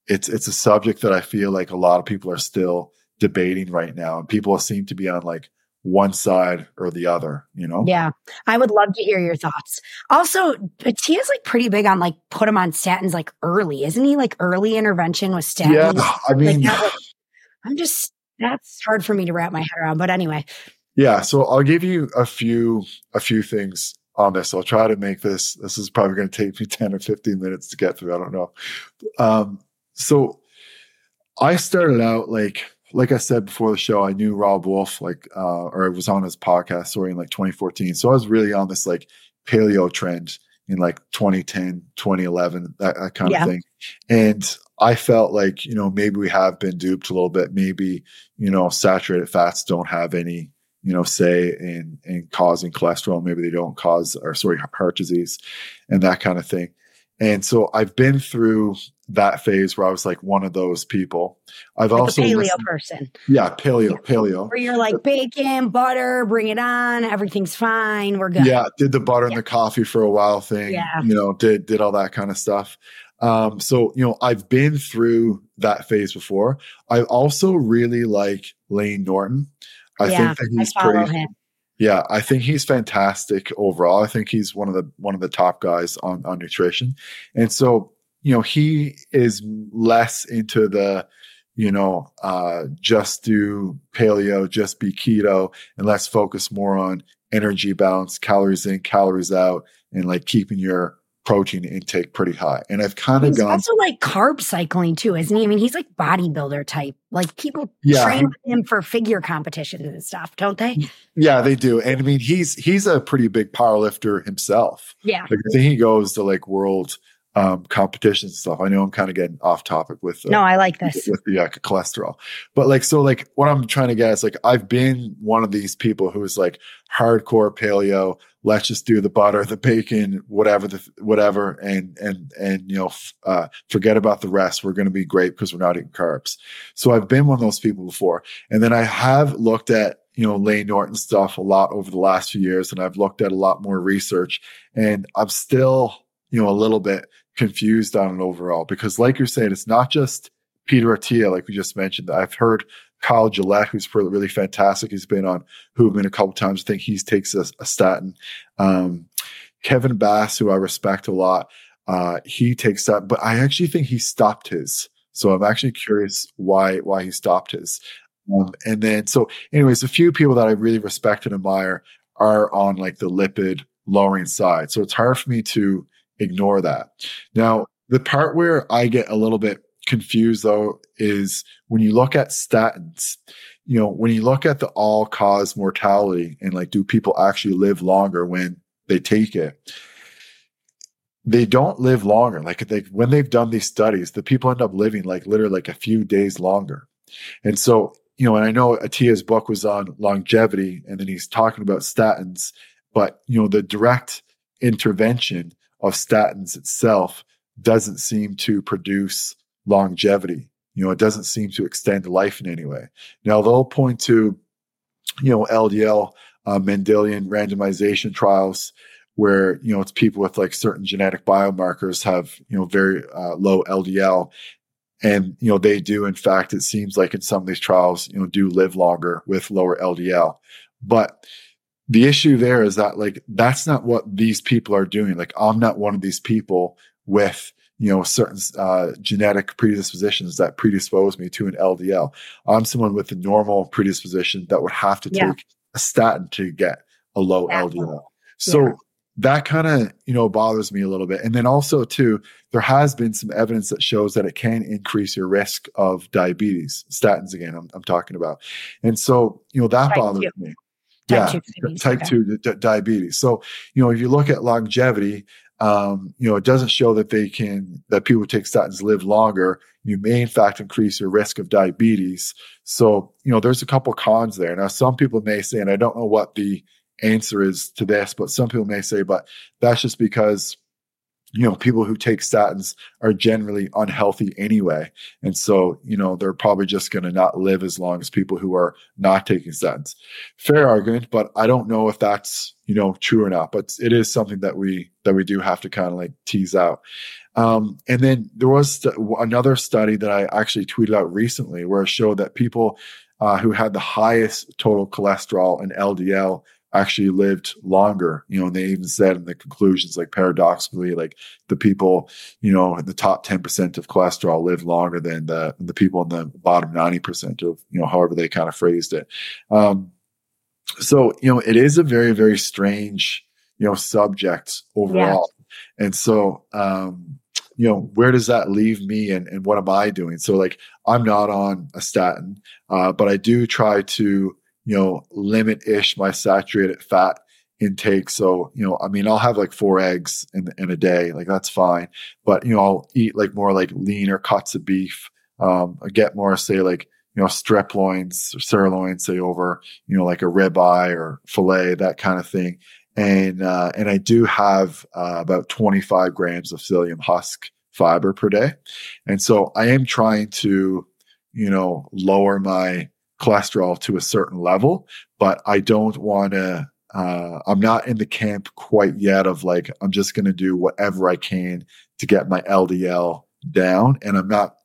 A: it's it's a subject that I feel like a lot of people are still debating right now, and people seem to be on like one side or the other, you know?
B: Yeah. I would love to hear your thoughts. Also, Attia's like pretty big on like put him on statins like early, isn't he? Like early intervention with statins.
A: Yeah. I mean,
B: like I'm just, that's hard for me to wrap my head around. But anyway.
A: Yeah. So I'll give you a few, a few things on this. I'll try to make this, this is probably going to take me 10 or 15 minutes to get through. I don't know. Um, so I started out like like I said before the show, I knew Robb Wolf like uh, or I was on his podcast story in like 2014. So I was really on this like paleo trend in like 2010, 2011, that, that kind yeah. of thing. And I felt like, you know, maybe we have been duped a little bit. Maybe, you know, saturated fats don't have any, you know, say in in causing cholesterol. Maybe they don't cause or sorry, heart disease and that kind of thing. And so I've been through that phase where I was like one of those people. I've
B: like
A: also
B: paleo listened, person.
A: Yeah, paleo, paleo.
B: Where you're like bacon, butter, bring it on, everything's fine, we're good.
A: Yeah, did the butter yeah. and the coffee for a while thing.
B: Yeah.
A: You know, did did all that kind of stuff. Um, so you know, I've been through that phase before. I also really like Layne Norton. I yeah, think that he's pretty him. Yeah, I think he's fantastic overall. I think he's one of the one of the top guys on on nutrition. And so you know, he is less into the, you know, uh, just do paleo, just be keto, and let's focus more on energy balance, calories in, calories out, and like keeping your protein intake pretty high. And I've kind of gone
B: also like carb cycling too, isn't he? I mean, he's like bodybuilder type. Like people yeah. train him for figure competitions and stuff, don't they?
A: Yeah, they do. And I mean, he's he's a pretty big power lifter himself.
B: Yeah.
A: Like I think he goes to like world um, competitions and stuff. I know I'm kind of getting off topic with
B: uh, no, I like this
A: with the uh, cholesterol, but like so, like what I'm trying to get is like I've been one of these people who is like hardcore paleo. Let's just do the butter, the bacon, whatever, the whatever, and and and you know, f- uh, forget about the rest. We're going to be great because we're not eating carbs. So I've been one of those people before, and then I have looked at you know Layne Norton stuff a lot over the last few years, and I've looked at a lot more research, and I'm still you know a little bit confused on it overall because, like you're saying, it's not just Peter Attia, like we just mentioned. I've heard Kyle Gillett, who's really fantastic. He's been on Huberman a couple times. I think he takes a, a statin. Um, Kevin Bass, who I respect a lot, uh, he takes that, but I actually think he stopped his. So I'm actually curious why why he stopped his. Um, and then so, anyways, a few people that I really respect and admire are on like the lipid lowering side. So it's hard for me to ignore that. Now, the part where I get a little bit confused though is when you look at statins, you know, when you look at the all cause mortality and like, do people actually live longer when they take it? They don't live longer. Like they, when they've done these studies, the people end up living like literally like a few days longer. And so, you know, and I know Attia's book was on longevity, and then he's talking about statins, but you know, the direct intervention of statins itself doesn't seem to produce longevity. You know, it doesn't seem to extend life in any way. Now they'll point to, you know, LDL uh, Mendelian randomization trials where you know it's people with like certain genetic biomarkers have you know very uh, low LDL, and you know they do in fact it seems like in some of these trials you know do live longer with lower LDL, but the issue there is that like that's not what these people are doing. Like I'm not one of these people with you know certain uh, genetic predispositions that predispose me to an LDL. I'm someone with a normal predisposition that would have to yeah. take a statin to get a low LDL. So yeah that kind of you know bothers me a little bit and then also too there has been some evidence that shows that it can increase your risk of diabetes statins again i'm, I'm talking about and so you know that bothers me type yeah two type okay. 2 d- diabetes. So you know if you look at longevity um, you know it doesn't show that they can that people who take statins live longer. You may in fact increase your risk of diabetes. So you know there's a couple cons there. Now some people may say and i don't know what the answer is to this, but some people may say, but that's just because you know people who take statins are generally unhealthy anyway. And so you know they're probably just going to not live as long as people who are not taking statins. Fair argument but i don't know if that's you know true or not but it is something that we that we do have to kind of like tease out. Um, and then there was st- another study that i actually tweeted out recently where it showed that people uh, who had the highest total cholesterol and ldl actually lived longer. You know, and they even said in the conclusions, like paradoxically, like the people, you know, in the top 10% of cholesterol live longer than the, the people in the bottom 90% of, you know, however they kind of phrased it. Um, so, you know, it is a very, very strange, you know, subject overall. Yeah. And so, um, you know, where does that leave me and, and what am I doing? So like, I'm not on a statin, uh, but I do try to, you know, limit ish my saturated fat intake. So, you know, I mean, I'll have like four eggs in, in a day, like that's fine. But, you know, I'll eat like more like leaner cuts of beef. Um, get more, say, like, you know, strip loins or sirloin, say over, you know, like a ribeye or filet, that kind of thing. And, uh, and I do have, uh, about 25 grams of psyllium husk fiber per day. And so I am trying to, you know, lower my, cholesterol to a certain level, but I don't want to. Uh, I'm not in the camp quite yet of like I'm just going to do whatever I can to get my LDL down, and I'm not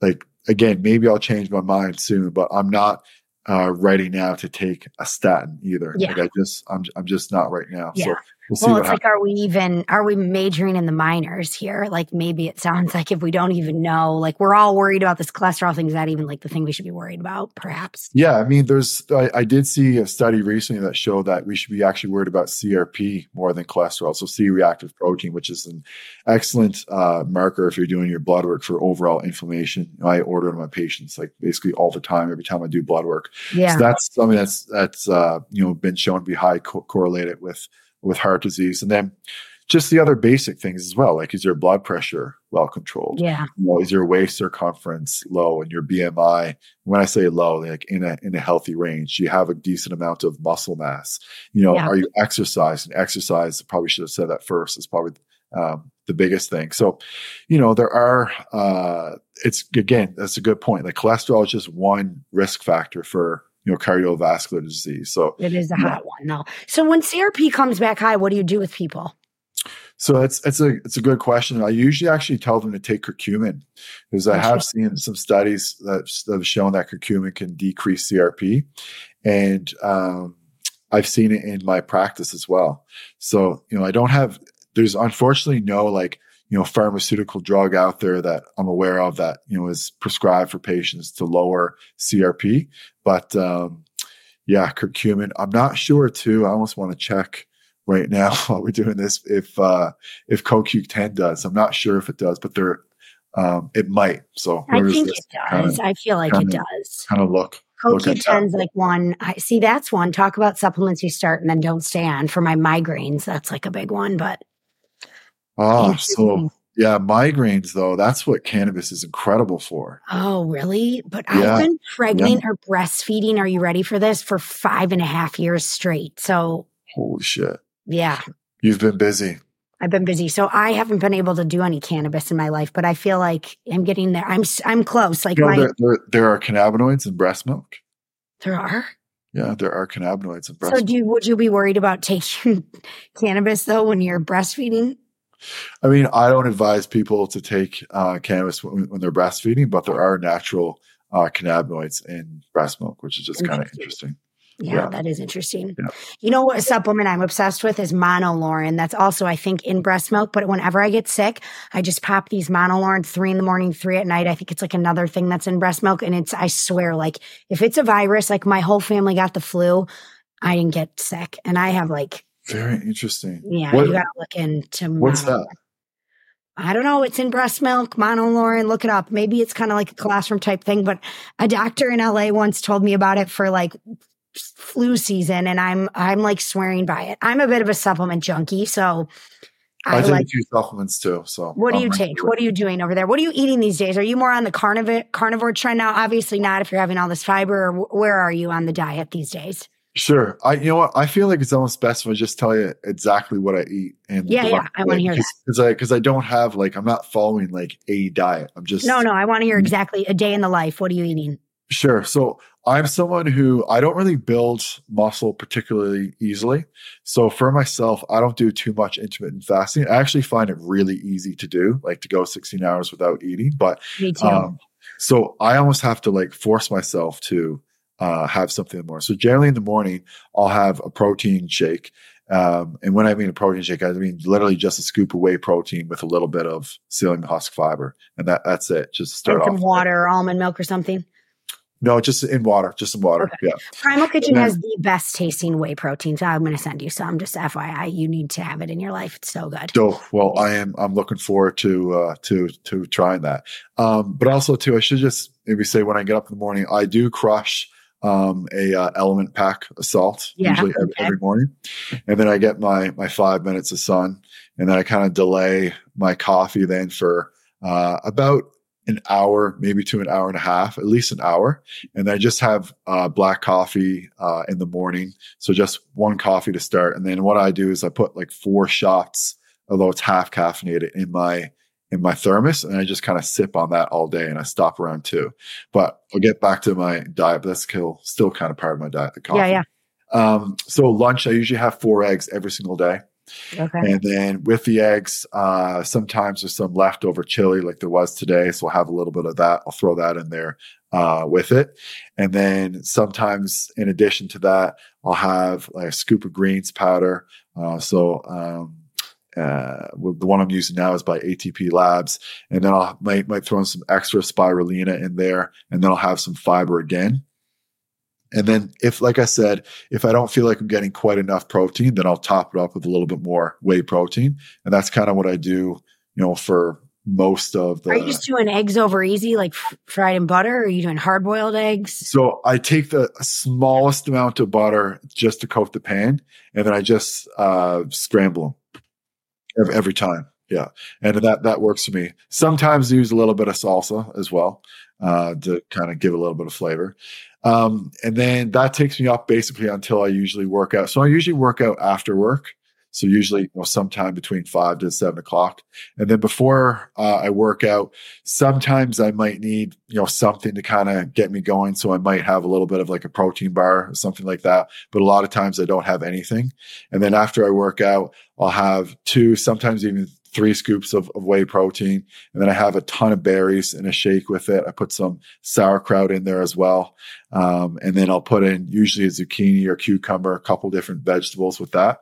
A: like again maybe I'll change my mind soon, but I'm not uh, ready now to take a statin either. Yeah. Like I just I'm I'm just not right now. Yeah. So
B: We'll, it's happens. like, are we even, are we majoring in the minors here? Like maybe it sounds like if we don't even know, like we're all worried about this cholesterol thing. Is that even like the thing we should be worried about, perhaps?
A: Yeah. I mean, there's, I, I did see a study recently that showed that we should be actually worried about CRP more than cholesterol. So C reactive protein, which is an excellent uh, marker if you're doing your blood work for overall inflammation. I order it on my patients like basically all the time, every time I do blood work. Yeah. So that's something that's, that's, uh, you know, been shown to be high co- correlated with with heart disease. And then just the other basic things as well, like is your blood pressure well controlled?
B: Yeah.
A: You know, is your waist circumference low and your BMI? When I say low, like in a in a healthy range, you have a decent amount of muscle mass. You know, yeah. are you exercising? Exercise, probably should have said that first. Is probably um, the biggest thing. So, you know, there are. Uh, it's again, that's a good point. Like cholesterol is just one risk factor for you know, cardiovascular disease. So
B: it is a hot one, though. So when CRP comes back high, what do you do with people?
A: So it's it's a it's a good question. I usually actually tell them to take curcumin because I have seen some studies that, that have shown that curcumin can decrease CRP, and um, I've seen it in my practice as well. So you know, I don't have. There's unfortunately no like you know pharmaceutical drug out there that I'm aware of that you know is prescribed for patients to lower CRP. But um, yeah, curcumin. I'm not sure too. I almost want to check right now while we're doing this if uh, if CoQ10 does. I'm not sure if it does, but there um, it might. So
B: I think it does. Kinda, I feel like kinda, it does.
A: Kind of look.
B: CoQ10 is like one. I see. That's one. Talk about supplements you start and then don't stand for my migraines. That's like a big one, but
A: Ah, so Yeah, migraines though, that's what cannabis is incredible for.
B: Oh, really? But
A: Yeah.
B: I've been pregnant or breastfeeding. Are you ready for this? For five and a half years straight. So,
A: Holy shit.
B: yeah,
A: You've been busy.
B: I've been busy. So I haven't been able to do any cannabis in my life, but I feel like I'm getting there. I'm I'm close. Like
A: You know,
B: my
A: there, there, there are cannabinoids in breast milk.
B: there are.
A: Yeah, there are cannabinoids in breast
B: So
A: milk.
B: do you, would you be worried about taking cannabis though when you're breastfeeding?
A: I mean, I don't advise people to take uh, cannabis when, when they're breastfeeding, but there are natural uh, cannabinoids in breast milk, which is just kind of
B: Interesting. Yeah,
A: Yeah.
B: that is interesting.
A: Yeah.
B: You know what supplement I'm obsessed with is monolaurin. That's also, I think, in breast milk. But whenever I get sick, I just pop these monolaurin three in the morning, three at night. I think it's like another thing that's in breast milk. And it's, I swear, like if it's a virus, like my whole family got the flu, I didn't get sick. And I have like,
A: Very interesting.
B: yeah,
A: What-
B: you got to look into
A: What's
B: mono-
A: that?
B: I don't know. It's in breast milk, monolaurin. Look it up. Maybe it's kind of like a classroom type thing, but a doctor in LA once told me about it for like flu season, and I'm I'm like swearing by it. I'm a bit of a supplement junkie, so
A: I,
B: I,
A: take
B: like.
A: a supplements too. So
B: What do you take? What are you doing over there? What are you eating these days? Are you more on the carnivore carnivore trend now? Obviously not if you're having all this fiber. Where are you on the diet these days?
A: Sure. I you know what? I feel like it's almost best if I just tell you exactly what I eat. And
B: Yeah, yeah, I wanna hear
A: because I because I don't have like I'm not following like a diet. I'm just
B: No, no. I want to hear
A: Mm.
B: exactly a day in the life. What are you eating?
A: Sure. So I'm someone who I don't really build muscle particularly easily. So for myself, I don't do too much intermittent fasting. I actually find it really easy to do, like to go 16 hours without eating. But
B: Me too.
A: um, so I almost have to like force myself to uh, have something in the morning. So generally in the morning, I'll have a protein shake. Um, and when I mean a protein shake, I mean literally just a scoop of whey protein with a little bit of psyllium husk fiber, and that that's it. Just start
B: and
A: off.
B: some water or almond milk or something.
A: No, just in water, just in water.
B: Okay.
A: Yeah.
B: Primal Kitchen
A: Yeah.
B: has the best tasting whey protein. So I'm going to send you some. Just FYI, you need to have it in your life. It's so good.
A: So, well, I am. I'm looking forward to uh, to to trying that. Um, but also, too, I should just maybe say when I get up in the morning, I do crush um, a uh, LMNT pack of salt
B: Yeah,
A: usually every,
B: okay.
A: every morning, and then I get my my five minutes of sun, and then I kind of delay my coffee then for uh, about an hour, maybe to an hour and a half, at least an hour, and then I just have uh, black coffee uh, in the morning. So just one coffee to start, and then what I do is I put like four shots although it's half caffeinated in my in my thermos and I just kind of sip on that all day and I stop around two. But I'll get back to my diet, but that's still still kind of part of my diet, the coffee.
B: Yeah, yeah.
A: Um, so lunch, I usually have four eggs every single day.
B: Okay.
A: And then with the eggs, uh, sometimes there's some leftover chili like there was today. So I'll have a little bit of that. I'll throw that in there uh, with it. And then sometimes in addition to that, I'll have like a scoop of greens powder. Uh, so um, uh, the one I'm using now is by ATP Labs. And then I'll might, might throw in some extra spirulina in there. And then I'll have some fiber again. And then if, like I said, if I don't feel like I'm getting quite enough protein, then I'll top it up with a little bit more whey protein. And that's kind of what I do, you know, for most of the.
B: Are you just doing eggs over easy, like fried in butter? Or are you doing hard boiled eggs?
A: so I take the smallest amount of butter just to coat the pan, and then I just uh, scramble them every, every time. Yeah, and that that works for me. Sometimes I use a little bit of salsa as well uh, to kind of give a little bit of flavor. Um, and then that takes me up basically until I usually work out. So I usually work out after work. So usually, you know, sometime between five to seven o'clock. And then before uh, I work out, sometimes I might need, you know, something to kind of get me going. So I might have a little bit of like a protein bar or something like that. But a lot of times I don't have anything. And then after I work out, I'll have two, sometimes even three scoops of, of whey protein. And then I have a ton of berries in a shake with it. I put some sauerkraut in there as well. Um, and then I'll put in usually a zucchini or cucumber, a couple different vegetables with that.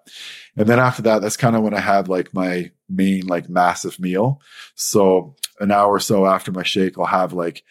A: And then after that, that's kind of when I have like my main, like massive meal. So an hour or so after my shake, I'll have like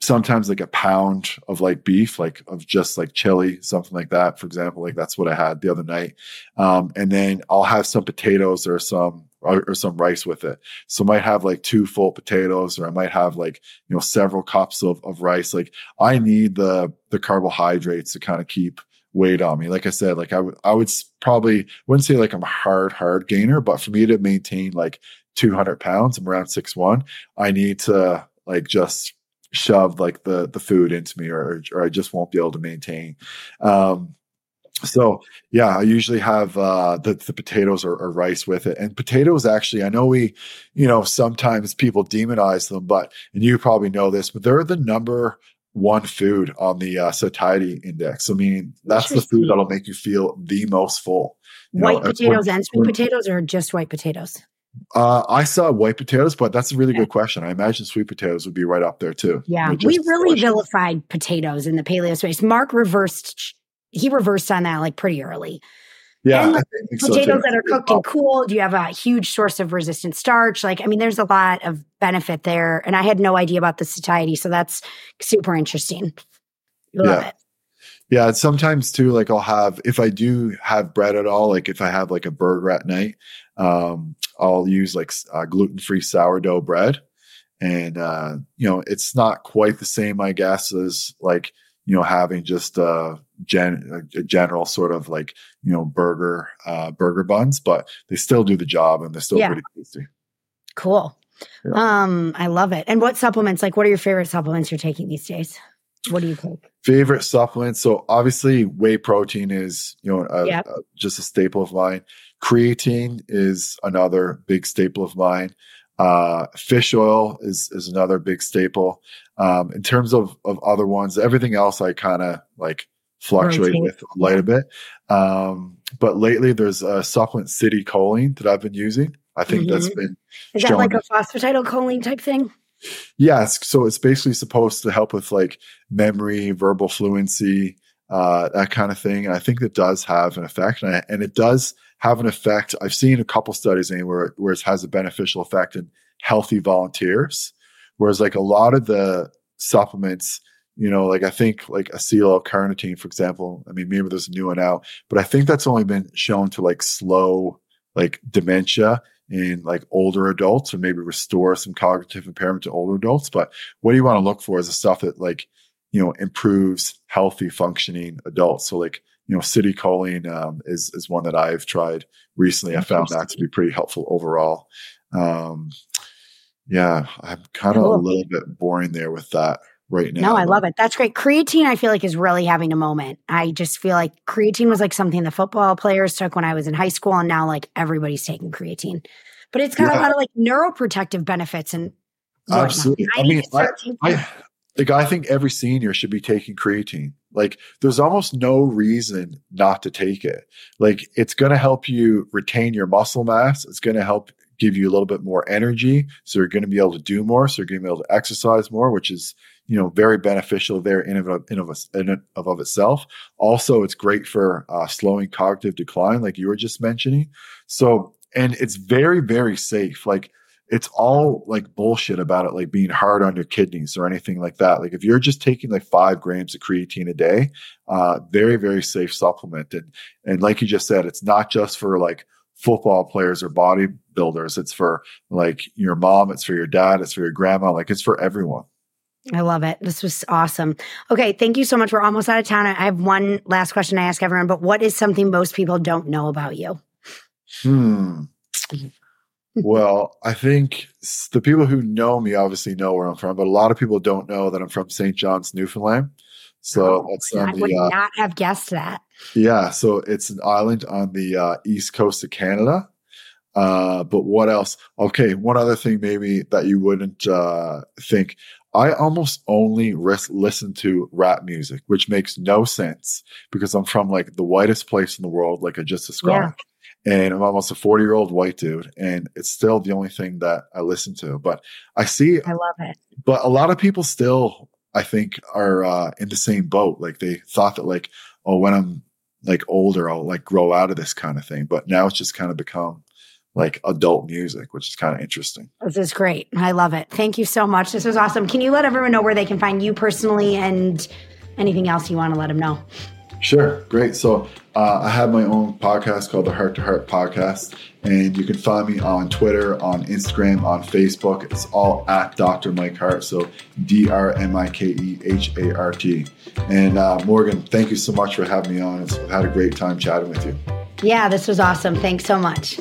A: sometimes like a pound of like beef, like of just like chili, something like that. For example, like that's what I had the other night. Um, and then I'll have some potatoes or some or, some rice with it. So I might have like two full potatoes, or I might have like you know several cups of of rice. Like I need the the carbohydrates to kind of keep weight on me. Like I said, like I would I would probably wouldn't say like I'm a hard hard gainer, but for me to maintain like 200 pounds. I'm around six one. I need to like just shove like the the food into me, or or I just won't be able to maintain. Um, so yeah, I usually have uh, the the potatoes or, or, rice with it. And potatoes, actually, I know we, you know, sometimes people demonize them, but and you probably know this, but they're the number one food on the uh, satiety index. I mean, that's the food that'll make you feel the most full.
B: You white know, potatoes and sweet potatoes, or just white potatoes?
A: Uh, I saw white potatoes, but that's a really good question. I imagine sweet potatoes would be right up there too.
B: Yeah, we really vilified potatoes in the paleo space. Mark reversed he reversed on that like pretty early.
A: Yeah,
B: and, like, potatoes so that are cooked and cooled. You have a huge source of resistant starch. Like, I mean, there's a lot of benefit there, and I had no idea about the satiety, so that's super interesting. Love
A: yeah. it. Yeah, sometimes too, like I'll have if I do have bread at all, like if I have like a burger at night, um, I'll use like uh, gluten free sourdough bread, and uh, you know it's not quite the same, I guess, as like you know having just a gen a general sort of like you know burger uh burger buns but they still do the job and they're still yeah. pretty tasty.
B: Cool. Yeah. um i love it. And what supplements like what are your favorite supplements you're taking these days? What do you take?
A: Favorite supplements so obviously whey protein is you know a, yep. a, just a staple of mine. Creatine is another big staple of mine uh, fish oil is is another big staple. Um, in terms of of other ones, everything else I kind of like fluctuate Rotate. with light a bit. Um, but lately, there's a supplement Citicoline that I've been using. I think mm-hmm. that's been
B: is that like a phosphatidylcholine type thing?
A: Yes. So it's basically supposed to help with like memory, verbal fluency, uh, that kind of thing. And I think it does have an effect, and, I, and it does have an effect. I've seen a couple studies where where it has a beneficial effect in healthy volunteers, whereas like a lot of the supplements you know, like I think like acetylcarnitine, for example. I mean, maybe there's a new one out, but I think that's only been shown to like slow like dementia in like older adults or maybe restore some cognitive impairment to older adults. But what do you want to look for is the stuff that like, you know, improves healthy functioning adults. So like, you know, Citicoline um, is is one that I've tried recently. I found that to be pretty helpful overall. Um, yeah, I'm kind of a little bit boring there with that right now.
B: No, I love it. That's great. Creatine, I feel like, is really having a moment. I just feel like creatine was like something the football players took when I was in high school, and now like everybody's taking creatine. But it's got yeah. a lot of like neuroprotective benefits and
A: absolutely. I, I mean, I, I, like I think every senior should be taking creatine. Like, there's almost no reason not to take it. Like, it's going to help you retain your muscle mass. It's going to help give you a little bit more energy. So you're going to be able to do more. So you're going to be able to exercise more, which is you know very beneficial there in of, in of, in of, of itself also it's great for uh, slowing cognitive decline like you were just mentioning so and it's very very safe like it's all like bullshit about it like being hard on your kidneys or anything like that like if you're just taking like five grams of creatine a day uh very very safe supplement and and like you just said it's not just for like football players or bodybuilders it's for like your mom it's for your dad it's for your grandma like it's for everyone
B: I love it. This was awesome. Okay, thank you so much. We're almost out of town. I have one last question I ask everyone, but what is something most people don't know about you?
A: Hmm. Well, I think the people who know me obviously know where I'm from, but a lot of people don't know that I'm from St. John's, Newfoundland. So
B: oh, that's I would uh, not have guessed that.
A: Yeah, so it's an island on the uh, east coast of Canada. Uh, but what else? Okay, one other thing maybe that you wouldn't uh, think. I almost only res- listen to rap music, which makes no sense because I'm from like the whitest place in the world, like I just described. Yeah. And I'm almost a 40 year old white dude, and it's still the only thing that I listen to. But I see,
B: I love it.
A: But a lot of people still, I think, are uh, in the same boat. Like they thought that, like, oh, when I'm like older, I'll like grow out of this kind of thing. But now it's just kind of become like adult music, which is kind of interesting.
B: This is great. I love it. Thank you so much. This was awesome. Can you let everyone know where they can find you personally and anything else you want to let them know?
A: Sure. Great. So uh, I have my own podcast called the Heart to Heart Podcast, and you can find me on Twitter, on Instagram, on Facebook. It's all at Dr. Mike Hart. So D R M I K E H A R T. And uh, Morgan, thank you so much for having me on. I've had a great time chatting with you.
B: Yeah, this was awesome. Thanks so much.